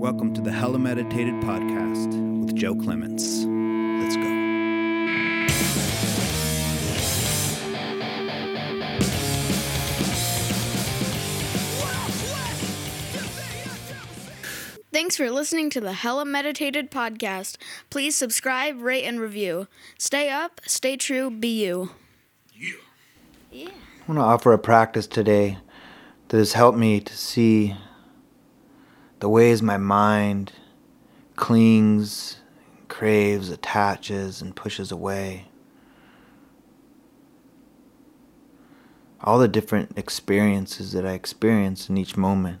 Welcome to the Hella Meditated podcast with Joe Clements. Let's go. Thanks for listening to the Hella Meditated podcast. Please subscribe, rate, and review. Stay up, stay true, be you. I want to offer a practice today that has helped me to see the ways my mind clings, craves, attaches, and pushes away. All the different experiences that I experience in each moment.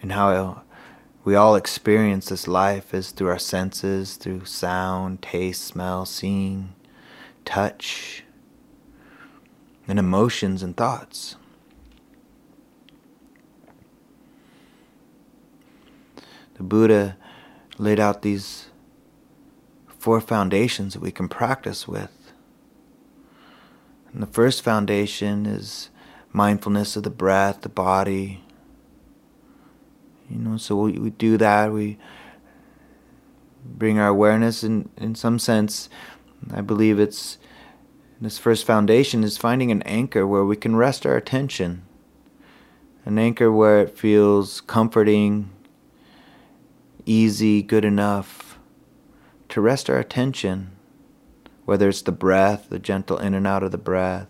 And how we all experience this life is through our senses, through sound, taste, smell, seeing, touch, and emotions and thoughts. The Buddha laid out these four foundations that we can practice with. And the first foundation is mindfulness of the breath, the body. You know, so we, we do that. We bring our awareness, in, in some sense, I believe it's this first foundation is finding an anchor where we can rest our attention. An anchor where it feels comforting, easy, good enough to rest our attention, whether it's the breath, the gentle in and out of the breath,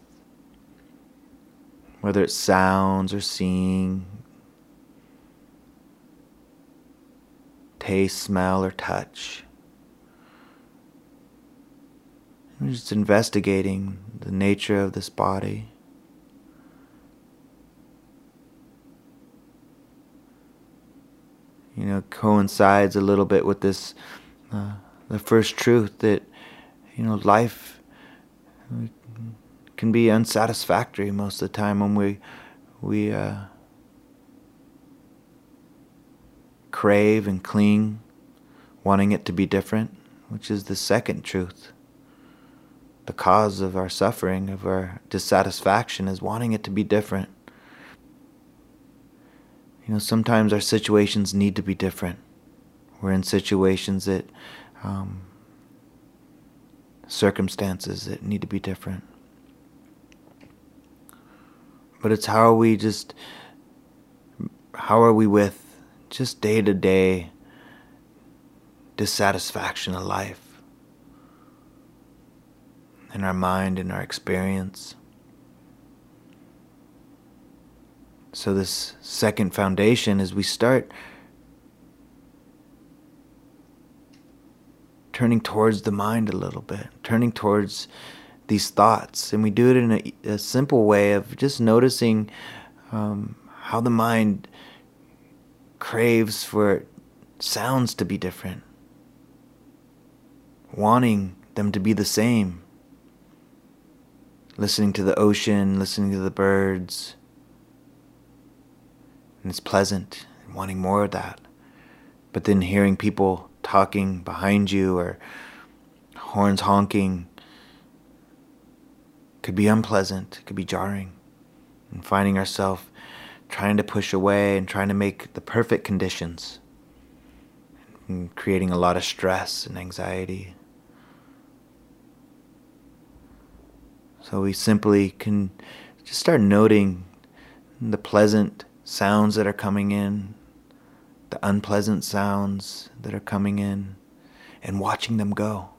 whether it's sounds or seeing, taste, smell, or touch. Just investigating the nature of this body. You know, coincides a little bit with this, uh, the first truth that, you know, life can be unsatisfactory most of the time when we, we uh, crave and cling, wanting it to be different, which is the second truth the cause of our suffering, of our dissatisfaction, is wanting it to be different. You know, sometimes our situations need to be different. We're in situations that, um, circumstances that need to be different. But it's how are we just, how are we with just day to day dissatisfaction of life? in our mind in our experience. So, this second foundation is we start turning towards the mind a little bit, turning towards these thoughts. And we do it in a, a simple way of just noticing um, how the mind craves for sounds to be different, wanting them to be the same listening to the ocean, listening to the birds. And it's pleasant and wanting more of that. But then hearing people talking behind you or horns honking could be unpleasant, could be jarring. And finding ourselves trying to push away and trying to make the perfect conditions and creating a lot of stress and anxiety. So we simply can just start noting the pleasant sounds that are coming in, the unpleasant sounds that are coming in, and watching them go.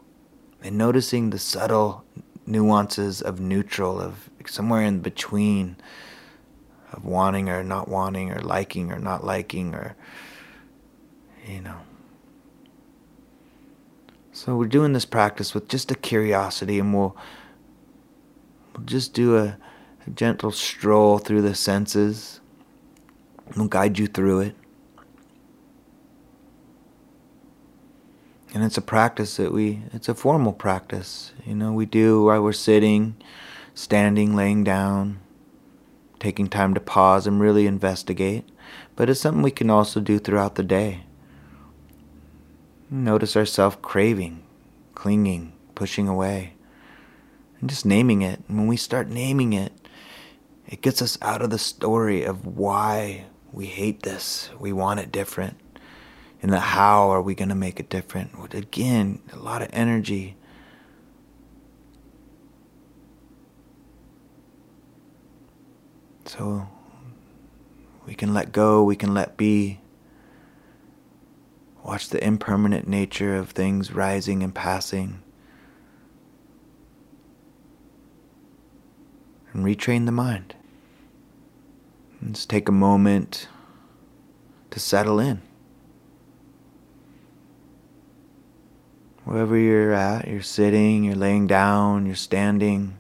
And noticing the subtle nuances of neutral, of somewhere in between, of wanting or not wanting, or liking or not liking, or, you know. So we're doing this practice with just a curiosity, and we'll We'll just do a, a gentle stroll through the senses. We'll guide you through it. And it's a practice that we, it's a formal practice. You know, we do while we're sitting, standing, laying down, taking time to pause and really investigate. But it's something we can also do throughout the day. Notice ourselves craving, clinging, pushing away and just naming it. And when we start naming it, it gets us out of the story of why we hate this. We want it different. And the how are we going to make it different? Again, a lot of energy. So we can let go, we can let be. Watch the impermanent nature of things rising and passing. And retrain the mind. Just take a moment to settle in. Wherever you're at, you're sitting, you're laying down, you're standing.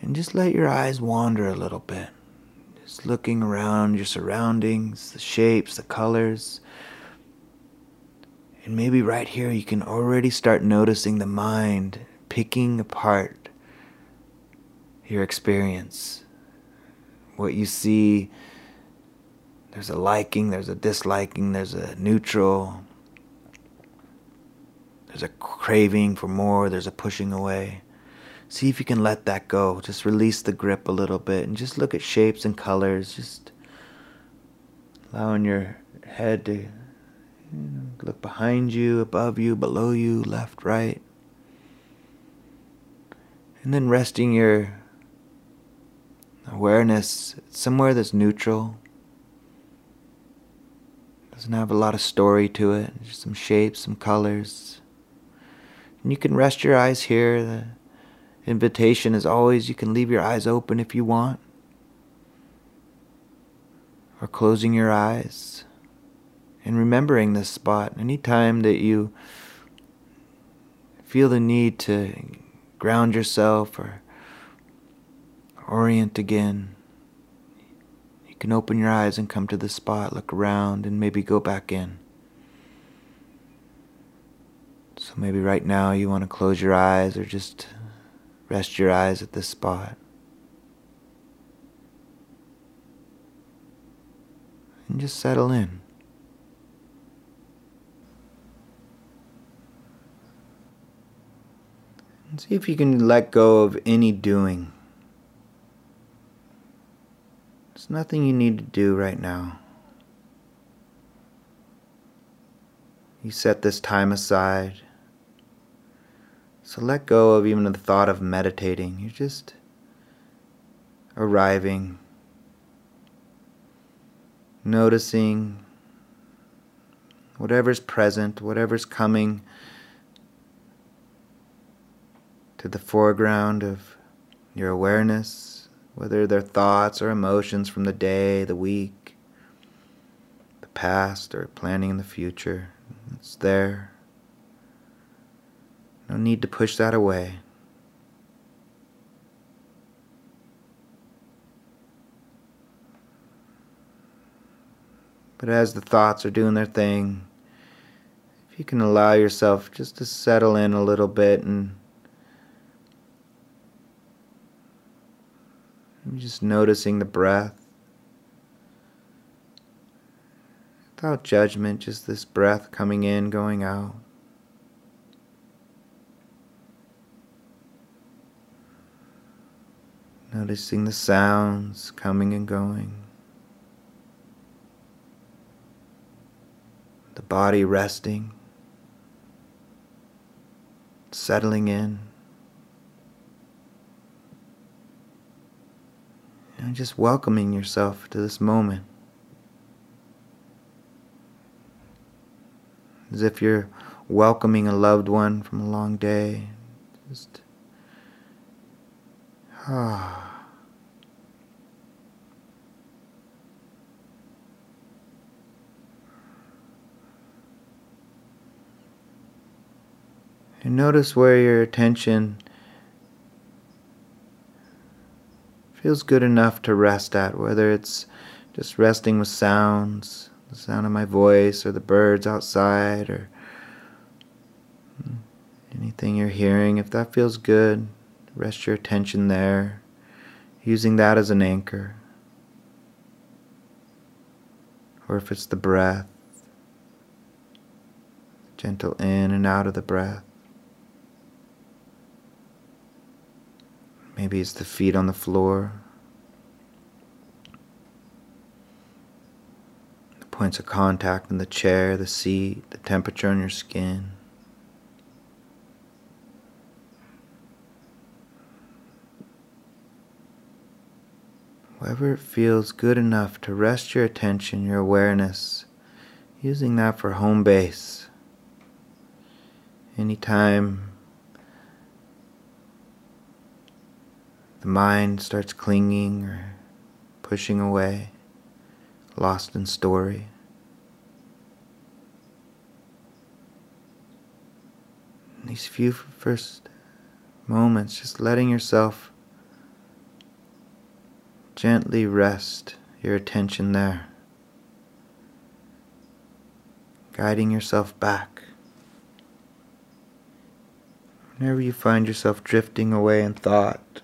And just let your eyes wander a little bit. Just looking around your surroundings, the shapes, the colors. And maybe right here you can already start noticing the mind picking apart your experience. What you see, there's a liking, there's a disliking, there's a neutral, there's a craving for more, there's a pushing away. See if you can let that go. Just release the grip a little bit and just look at shapes and colors. Just allowing your head to you know, look behind you, above you, below you, left, right. And then resting your awareness somewhere that's neutral. Doesn't have a lot of story to it. Just some shapes, some colors. And you can rest your eyes here. The, invitation is always you can leave your eyes open if you want, or closing your eyes and remembering this spot anytime that you feel the need to ground yourself or orient again. You can open your eyes and come to the spot, look around, and maybe go back in. So maybe right now you want to close your eyes or just Rest your eyes at this spot. And just settle in. And see if you can let go of any doing. There's nothing you need to do right now. You set this time aside. So let go of even the thought of meditating. You're just arriving, noticing whatever's present, whatever's coming to the foreground of your awareness, whether they're thoughts or emotions from the day, the week, the past, or planning in the future. It's there. No need to push that away. But as the thoughts are doing their thing, if you can allow yourself just to settle in a little bit and just noticing the breath without judgment, just this breath coming in, going out. Noticing the sounds coming and going. The body resting, settling in. And just welcoming yourself to this moment. As if you're welcoming a loved one from a long day. Just Ah. And notice where your attention feels good enough to rest at, whether it's just resting with sounds, the sound of my voice, or the birds outside, or anything you're hearing. If that feels good, Rest your attention there, using that as an anchor. Or if it's the breath, gentle in and out of the breath. Maybe it's the feet on the floor, the points of contact in the chair, the seat, the temperature on your skin. Wherever it feels good enough to rest your attention, your awareness, using that for home base. Anytime the mind starts clinging or pushing away, lost in story. In these few first moments, just letting yourself gently rest your attention there, guiding yourself back. Whenever you find yourself drifting away in thought,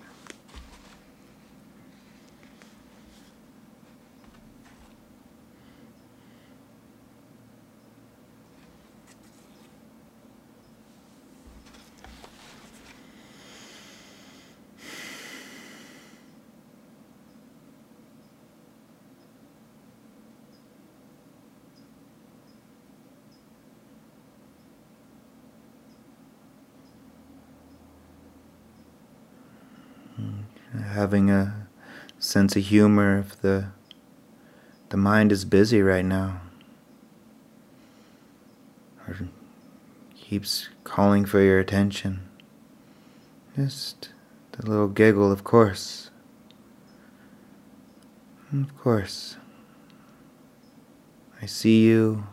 having a sense of humor if the the mind is busy right now or keeps calling for your attention. Just a little giggle, of course. Of course. I see you.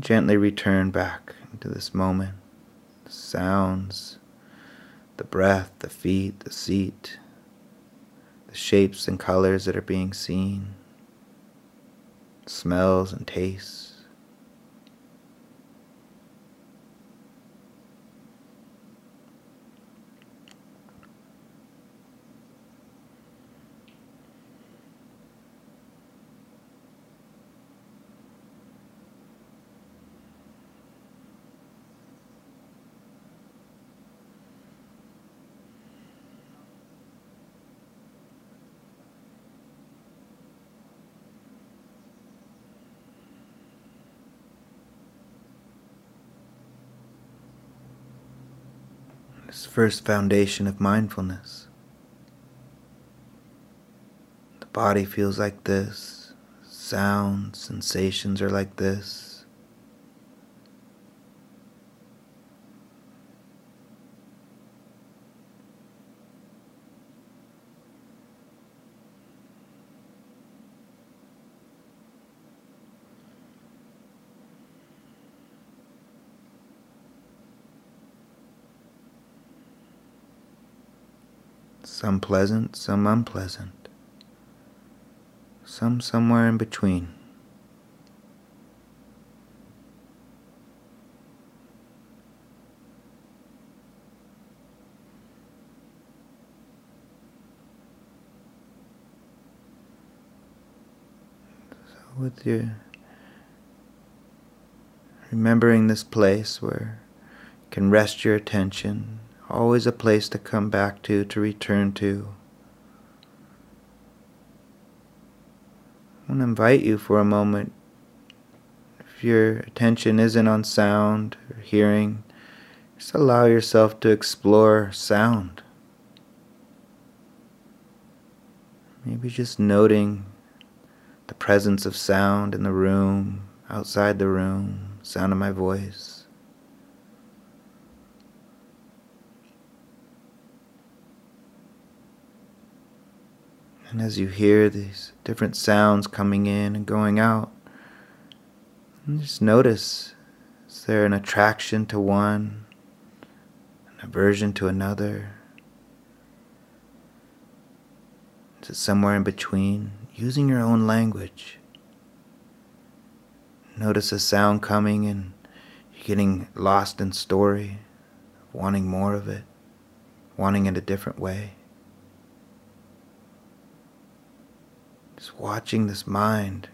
Gently return back into this moment. The sounds the breath, the feet, the seat, the shapes and colors that are being seen, smells and tastes. This first foundation of mindfulness. The body feels like this, sounds, sensations are like this. Some pleasant, some unpleasant, some somewhere in between. So with your remembering this place where you can rest your attention always a place to come back to, to return to. I want to invite you for a moment. If your attention isn't on sound or hearing, just allow yourself to explore sound. Maybe just noting the presence of sound in the room, outside the room, sound of my voice. And as you hear these different sounds coming in and going out, just notice is there an attraction to one, an aversion to another? Is it somewhere in between? Using your own language. Notice a sound coming and you're getting lost in story, wanting more of it, wanting it a different way. Just watching this mind.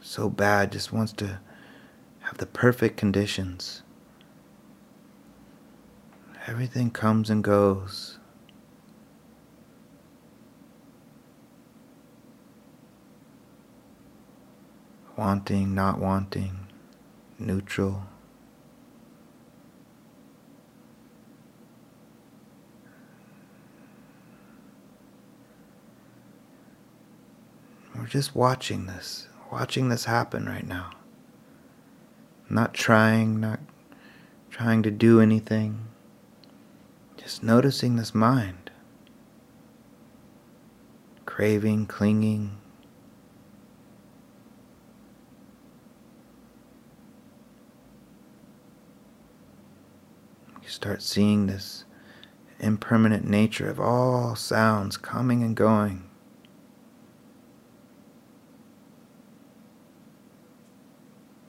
So bad, just wants to have the perfect conditions. Everything comes and goes. Wanting, not wanting, neutral. We're just watching this, watching this happen right now. Not trying, not trying to do anything. Just noticing this mind. Craving, clinging. You start seeing this impermanent nature of all sounds coming and going.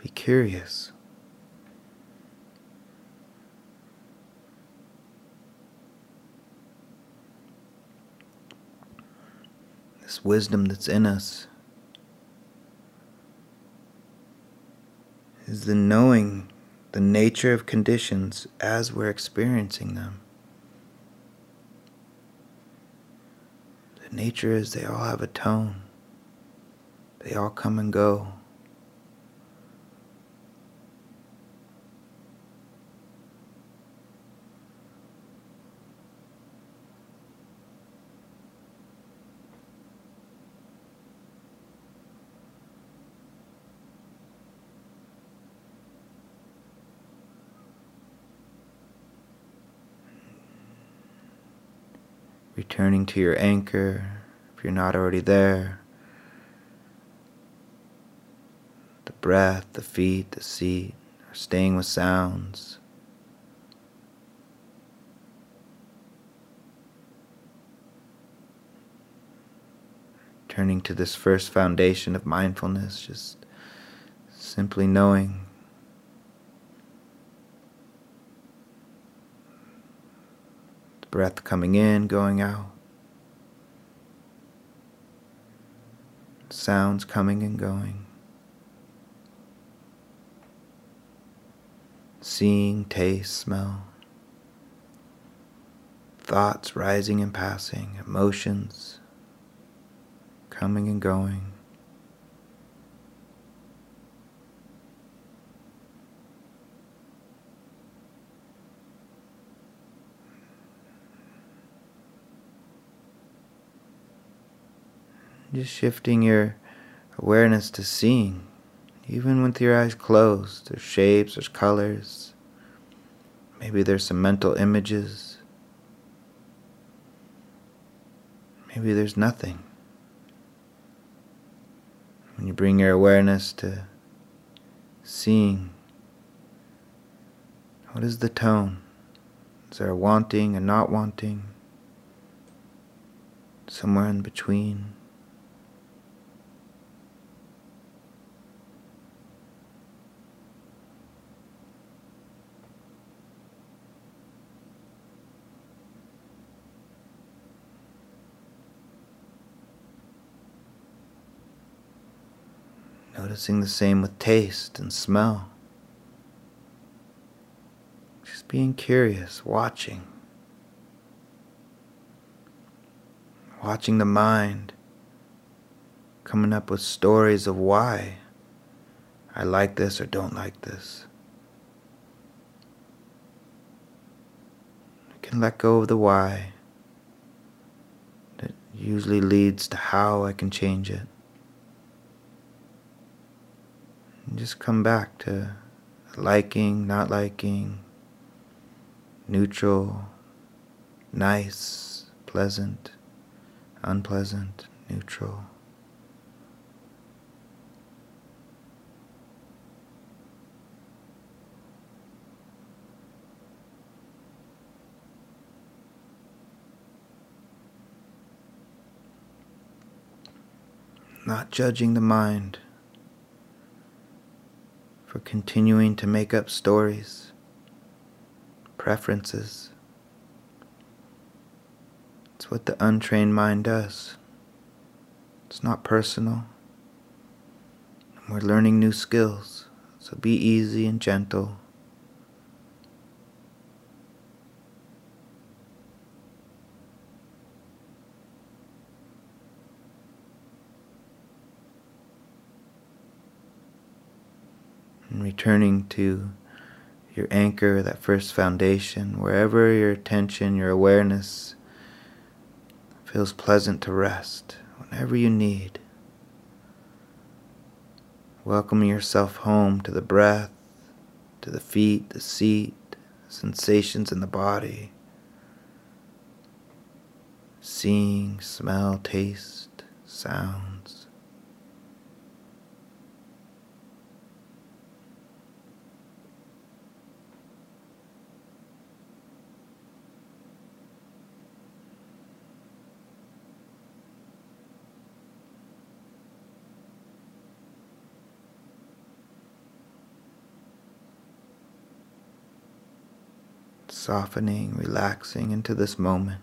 Be curious. This wisdom that's in us is the knowing the nature of conditions as we're experiencing them. The nature is they all have a tone, they all come and go. Returning to your anchor if you're not already there. The breath, the feet, the seat, or staying with sounds. Turning to this first foundation of mindfulness, just simply knowing breath coming in, going out. Sounds coming and going. Seeing, taste, smell. Thoughts rising and passing, emotions coming and going. Just shifting your awareness to seeing, even with your eyes closed. There's shapes, there's colors. Maybe there's some mental images. Maybe there's nothing. When you bring your awareness to seeing, what is the tone? Is there a wanting and not wanting? Somewhere in between? Noticing the same with taste and smell. Just being curious, watching. Watching the mind coming up with stories of why I like this or don't like this. I can let go of the why. That usually leads to how I can change it. And just come back to liking, not liking, neutral, nice, pleasant, unpleasant, neutral. Not judging the mind for continuing to make up stories, preferences. It's what the untrained mind does. It's not personal. We're learning new skills, so be easy and gentle. And returning to your anchor, that first foundation, wherever your attention, your awareness feels pleasant to rest, whenever you need. Welcoming yourself home to the breath, to the feet, the seat, sensations in the body. Seeing, smell, taste, sounds. Softening, relaxing into this moment.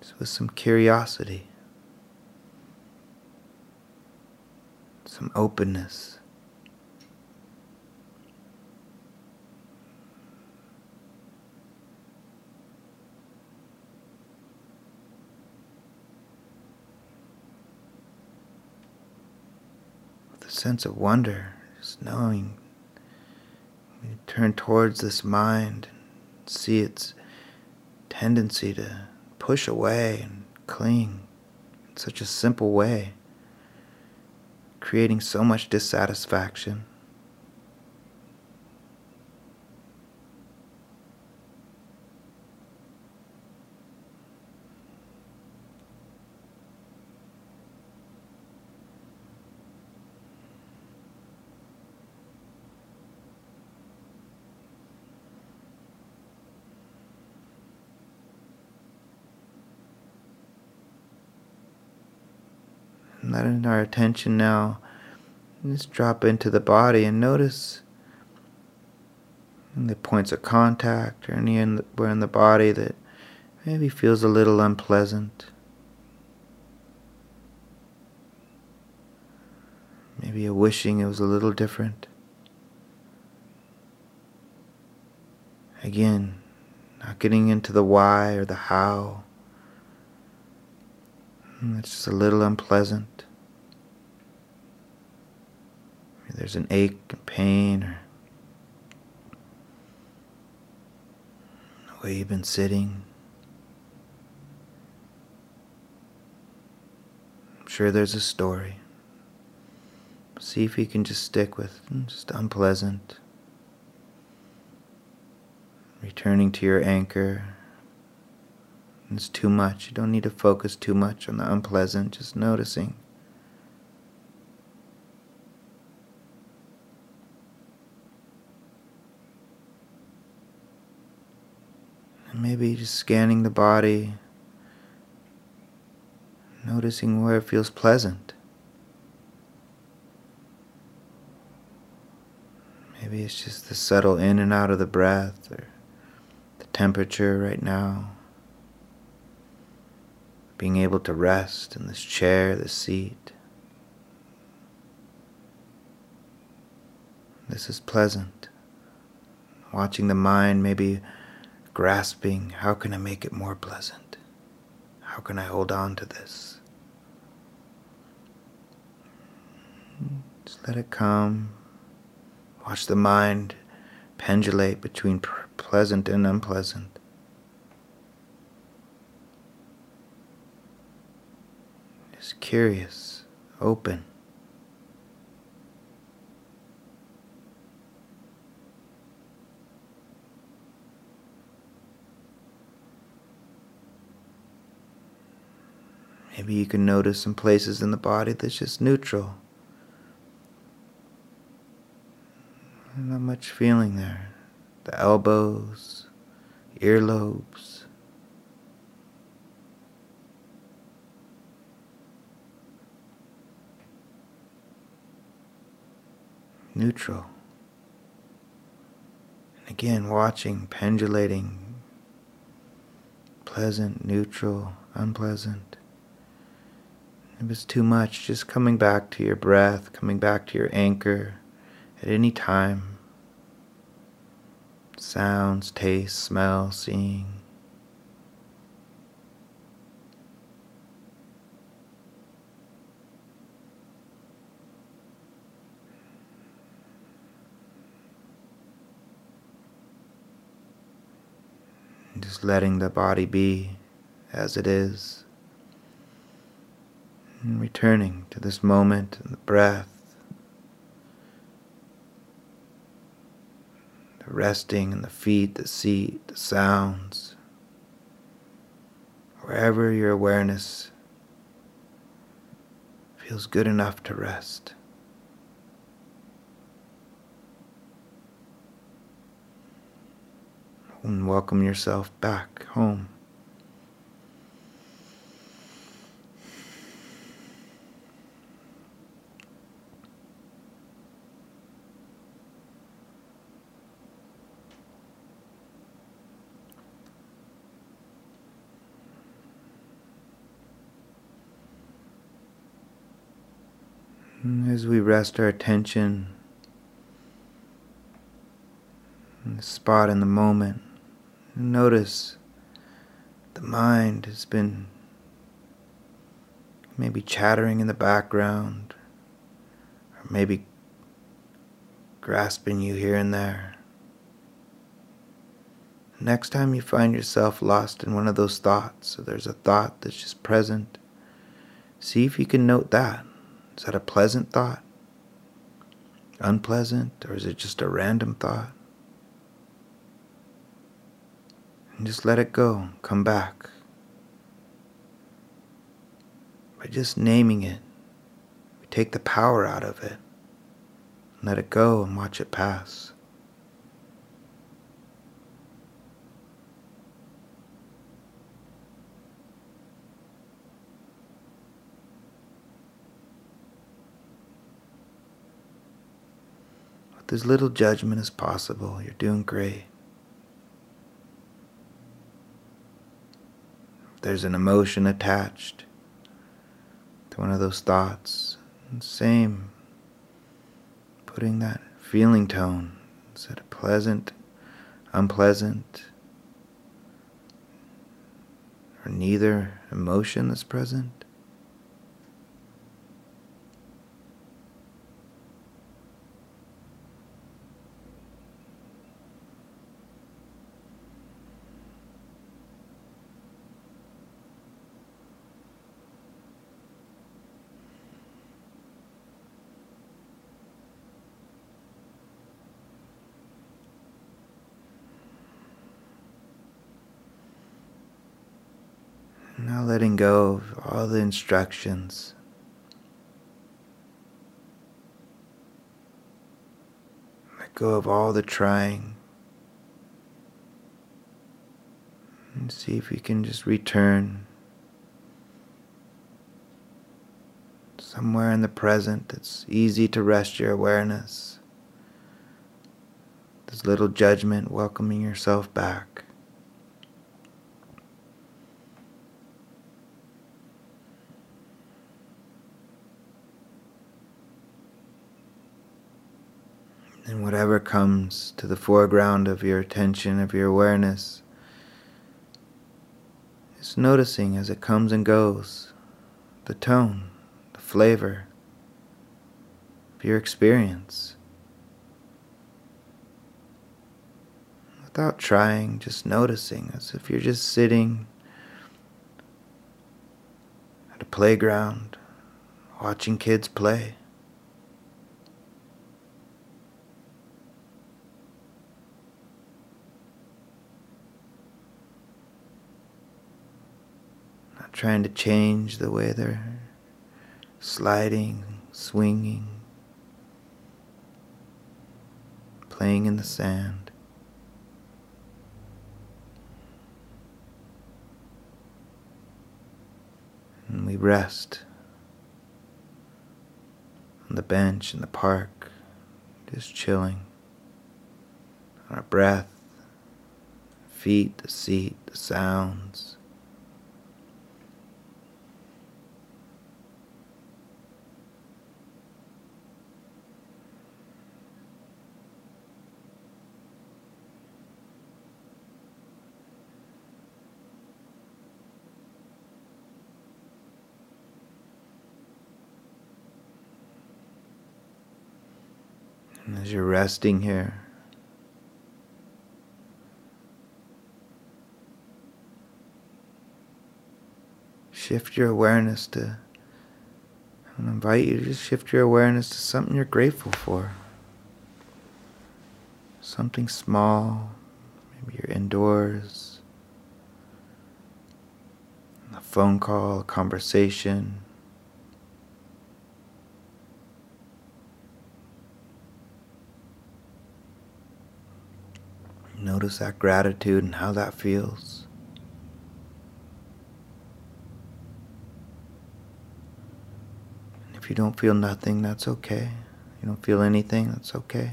Just with some curiosity, some openness. Sense of wonder, just knowing. You turn towards this mind and see its tendency to push away and cling in such a simple way, creating so much dissatisfaction. Letting our attention now just drop into the body and notice the points of contact or anywhere in the body that maybe feels a little unpleasant. Maybe a wishing it was a little different. Again, not getting into the why or the how. Mm, it's just a little unpleasant. Maybe there's an ache and pain or the way you've been sitting. I'm sure there's a story. See if you can just stick with mm, just unpleasant. Returning to your anchor. It's too much. You don't need to focus too much on the unpleasant, just noticing. And maybe just scanning the body, noticing where it feels pleasant. Maybe it's just the subtle in and out of the breath or the temperature right now being able to rest in this chair, this seat. This is pleasant. Watching the mind maybe grasping, how can I make it more pleasant? How can I hold on to this? Just let it come. Watch the mind pendulate between pleasant and unpleasant. Just curious, open. Maybe you can notice some places in the body that's just neutral. Not much feeling there. The elbows, earlobes. Neutral. And again, watching, pendulating, pleasant, neutral, unpleasant. If it's too much, just coming back to your breath, coming back to your anchor at any time. Sounds, taste, smell, seeing, And just letting the body be as it is. And returning to this moment and the breath. The resting in the feet, the seat, the sounds. Wherever your awareness feels good enough to rest. And welcome yourself back home. As we rest our attention in the spot in the moment, notice the mind has been maybe chattering in the background, or maybe grasping you here and there. Next time you find yourself lost in one of those thoughts, or there's a thought that's just present, see if you can note that. Is that a pleasant thought? Unpleasant? Or is it just a random thought? And just let it go. Come back. By just naming it, we take the power out of it. and Let it go and watch it pass. with as little judgment as possible. You're doing great. If there's an emotion attached to one of those thoughts, same, putting that feeling tone. Is it pleasant, unpleasant, or neither emotion that's present? Now letting go of all the instructions. Let go of all the trying. And see if you can just return somewhere in the present that's easy to rest your awareness. There's little judgment, welcoming yourself back. And whatever comes to the foreground of your attention, of your awareness, is noticing as it comes and goes the tone, the flavor of your experience. Without trying, just noticing as if you're just sitting at a playground watching kids play. Trying to change the way they're sliding, swinging, playing in the sand. And we rest on the bench in the park, just chilling. Our breath, feet, the seat, the sounds. as you're resting here. Shift your awareness to, I invite you to just shift your awareness to something you're grateful for. Something small, maybe you're indoors, a phone call, a conversation. Notice that gratitude and how that feels. And if you don't feel nothing, that's okay. You don't feel anything, that's okay.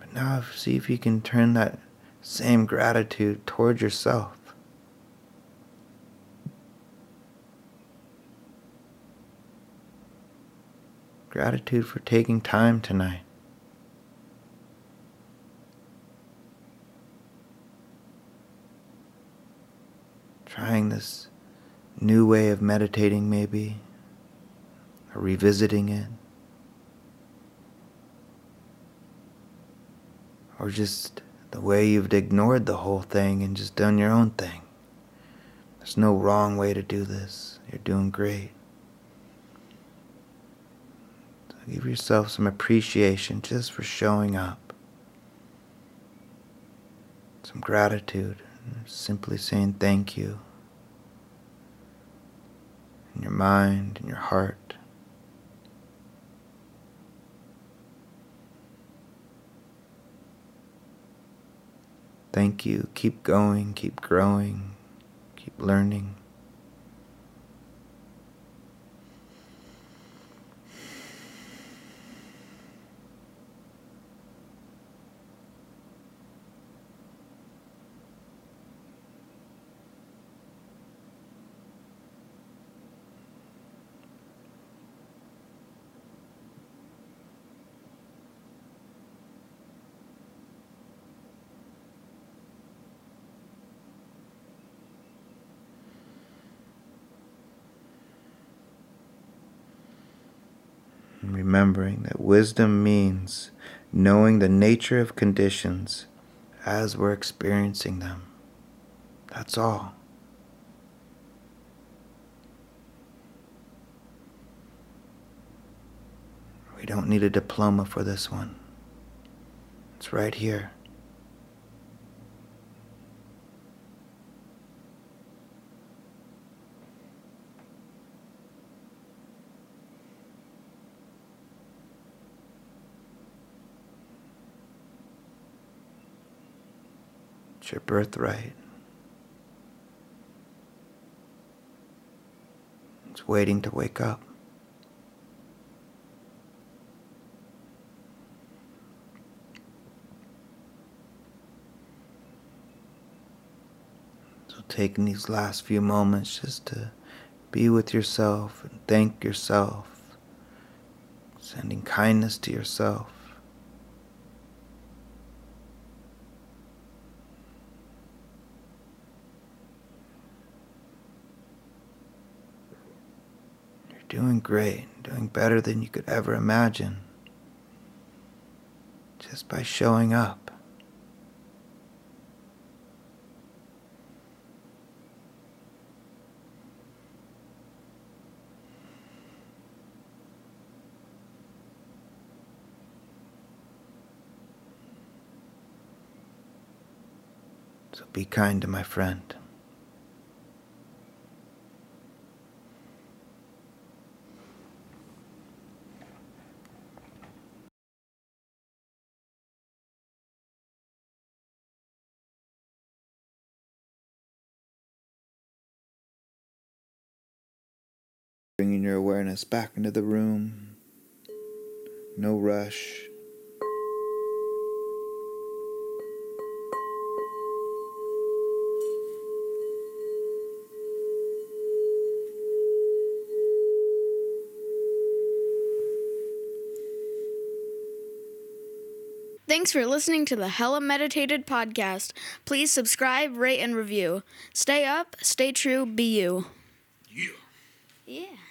But now see if you can turn that same gratitude toward yourself. Gratitude for taking time tonight. Trying this new way of meditating, maybe, or revisiting it. Or just the way you've ignored the whole thing and just done your own thing. There's no wrong way to do this. You're doing great. Give yourself some appreciation just for showing up. Some gratitude. Simply saying thank you. In your mind, in your heart. Thank you. Keep going, keep growing, keep learning. and remembering that wisdom means knowing the nature of conditions as we're experiencing them. That's all. We don't need a diploma for this one. It's right here. It's your birthright. It's waiting to wake up. So taking these last few moments just to be with yourself and thank yourself, sending kindness to yourself. Doing great, doing better than you could ever imagine. Just by showing up. So be kind to my friend. Bringing awareness back into the room. No rush. Thanks for listening to the Hella Meditated podcast. Please subscribe, rate, and review. Stay up, stay true, be you. Yeah. Yeah.